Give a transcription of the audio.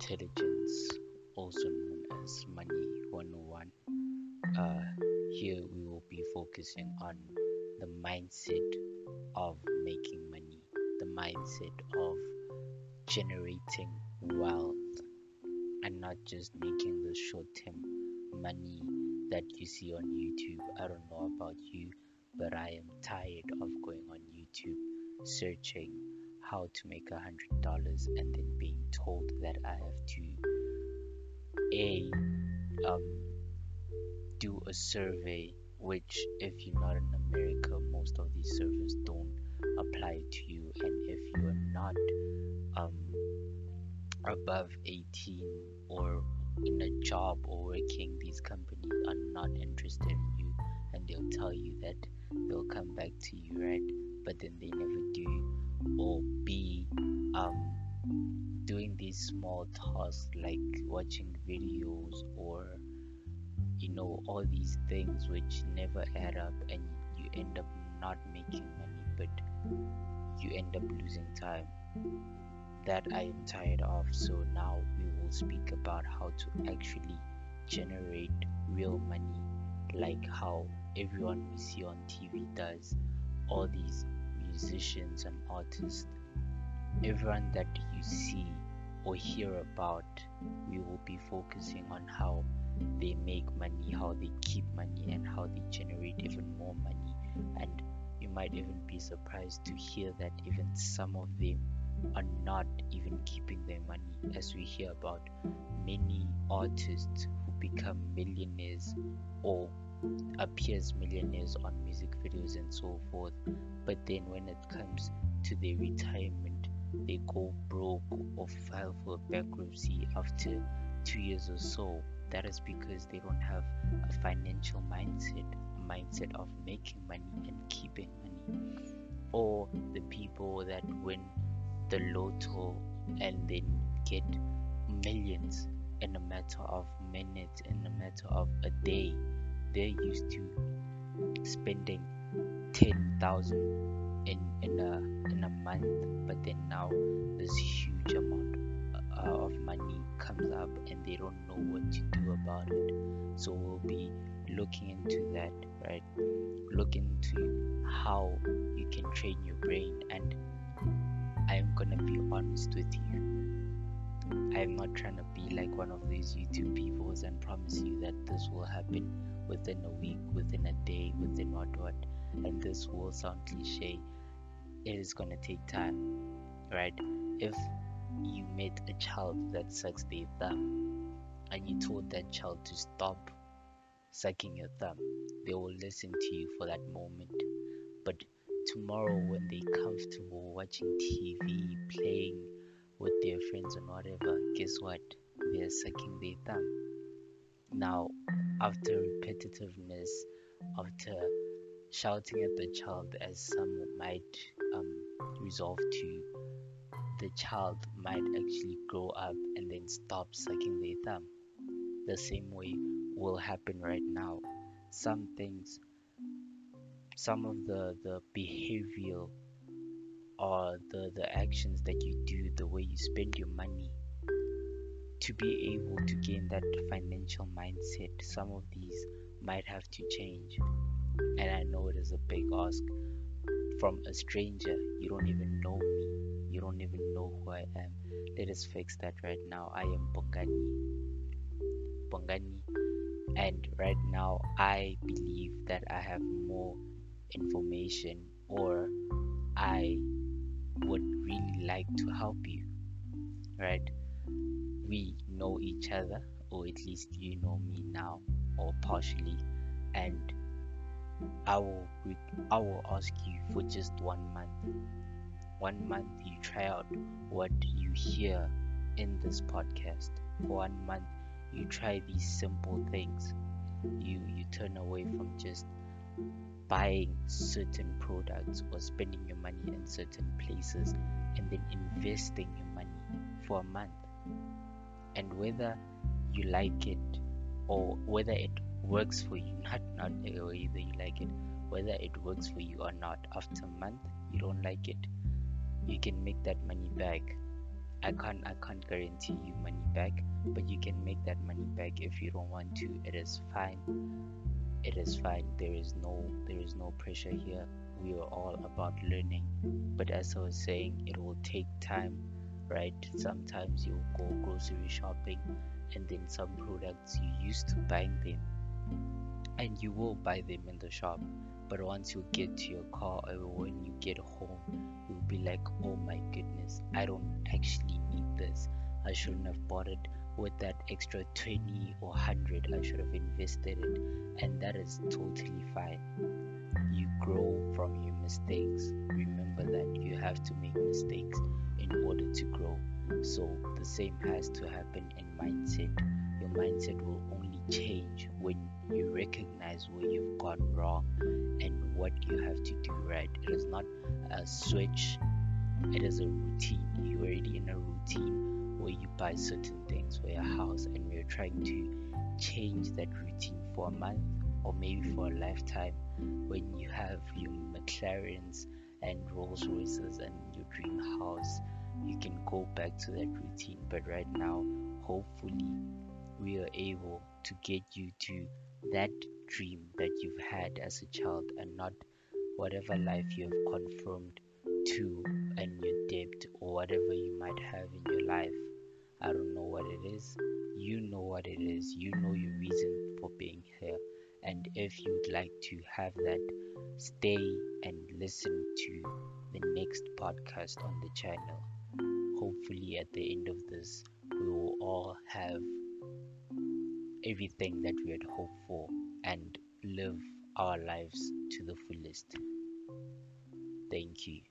intelligence, also known as Money 101. Uh, here we will be focusing on the mindset of making money, the mindset of generating wealth, and not just making the short term money that you see on YouTube. I don't know about you, but I am tired of going on YouTube searching how to make a hundred dollars and then being told that I have to a um, do a survey which if you're not in America most of these surveys don't apply to you. And if you are not um, above 18 or in a job or working these companies are not interested in you. And they'll tell you that they'll come back to you right? But then they never do or be um, doing these small tasks like watching videos or you know all these things which never add up and you end up not making money but you end up losing time. That i am tired of. So now we will speak about how to actually generate real money like how everyone we see on tv does all these musicians and artists, everyone that you see or hear about, we will be focusing on how they make money, how they keep money, and how they generate even more money. And you might even be surprised to hear that even some of them are not even keeping their money, as we hear about many artists who become millionaires or appears millionaires on music videos and so forth but then when it comes to their retirement they go broke or file for bankruptcy after two years or so. That is because they don't have a financial mindset a mindset of making money and keeping money. Or the people that win the lotto and then get millions in a matter of minutes in a matter of a day they're used to spending 10,000 in in a in a month but then now this huge amount uh, of money comes up and they don't know what to do about it. So we'll be looking into that right? Look into how you can train your brain. And i'm gonna be honest with you i'm not trying to be like one of these youtube peoples and promise you that this will happen within a week, within a day, within what what. And this will sound cliche. It is gonna take time, right? If you met a child that sucks their thumb and you told that child to stop sucking your thumb, they will listen to you for that moment. But tomorrow, when they're comfortable watching TV, playing guess what? We are sucking their thumb. Now, after repetitiveness, after shouting at the child, as some might um, resolve to, the child might actually grow up and then stop sucking their thumb. The same way will happen right now. Some things, some of the, the behavioral or the, the actions that you do, the way you spend your money, to be able to gain that financial mindset, some of these might have to change. And I know it is a big ask from a stranger. You don't even know me, you don't even know who I am. Let us fix that right now. I am Bongani. Bongani. And right now, I believe that I have more information or I would really like to help you. Right? We know each other, or at least you know me now, or partially, and I will I will ask you for just one month. One month you try out what you hear in this podcast. For one month you try these simple things. You you turn away from just buying certain products or spending your money in certain places and then investing your money for a month and whether you like it or whether it works for you not not whether you like it whether it works for you or not after a month you don't like it you can make that money back I can't I can't guarantee you money back, but you can make that money back if you don't want to. It is fine. It is fine. There is no there is no pressure here. We are all about learning. But as I was saying, it will take time, right? Sometimes you'll go grocery shopping and then some products you used to buying them and you will buy them in the shop. But once you get to your car or when you get home you'll be like oh my goodness i don't actually need this. I shouldn't have bought it with that extra 20 or 100 i should have invested it. And that is totally fine. You grow from your mistakes. Remember that you have to make mistakes in order to grow so the same has to happen in mindset your mindset will only change when you recognize where you've gone wrong and what you have to do right. It is not a switch, it is a routine. You're already in a routine where you buy certain things for your house, and we're trying to change that routine for a month or maybe for a lifetime when you have your McLarens and Rolls Royces and your dream house. You can go back to that routine, but right now, hopefully, we are able to get you to that dream that you've had as a child and not whatever life you have conformed to and your debt or whatever you might have in your life. I don't know what it is. You know what it is. You know your reason for being here. And if you'd like to have that, stay and listen to the next podcast on the channel. Hopefully, at the end of this, we will all have everything that we had hoped for and live our lives to the fullest. Thank you.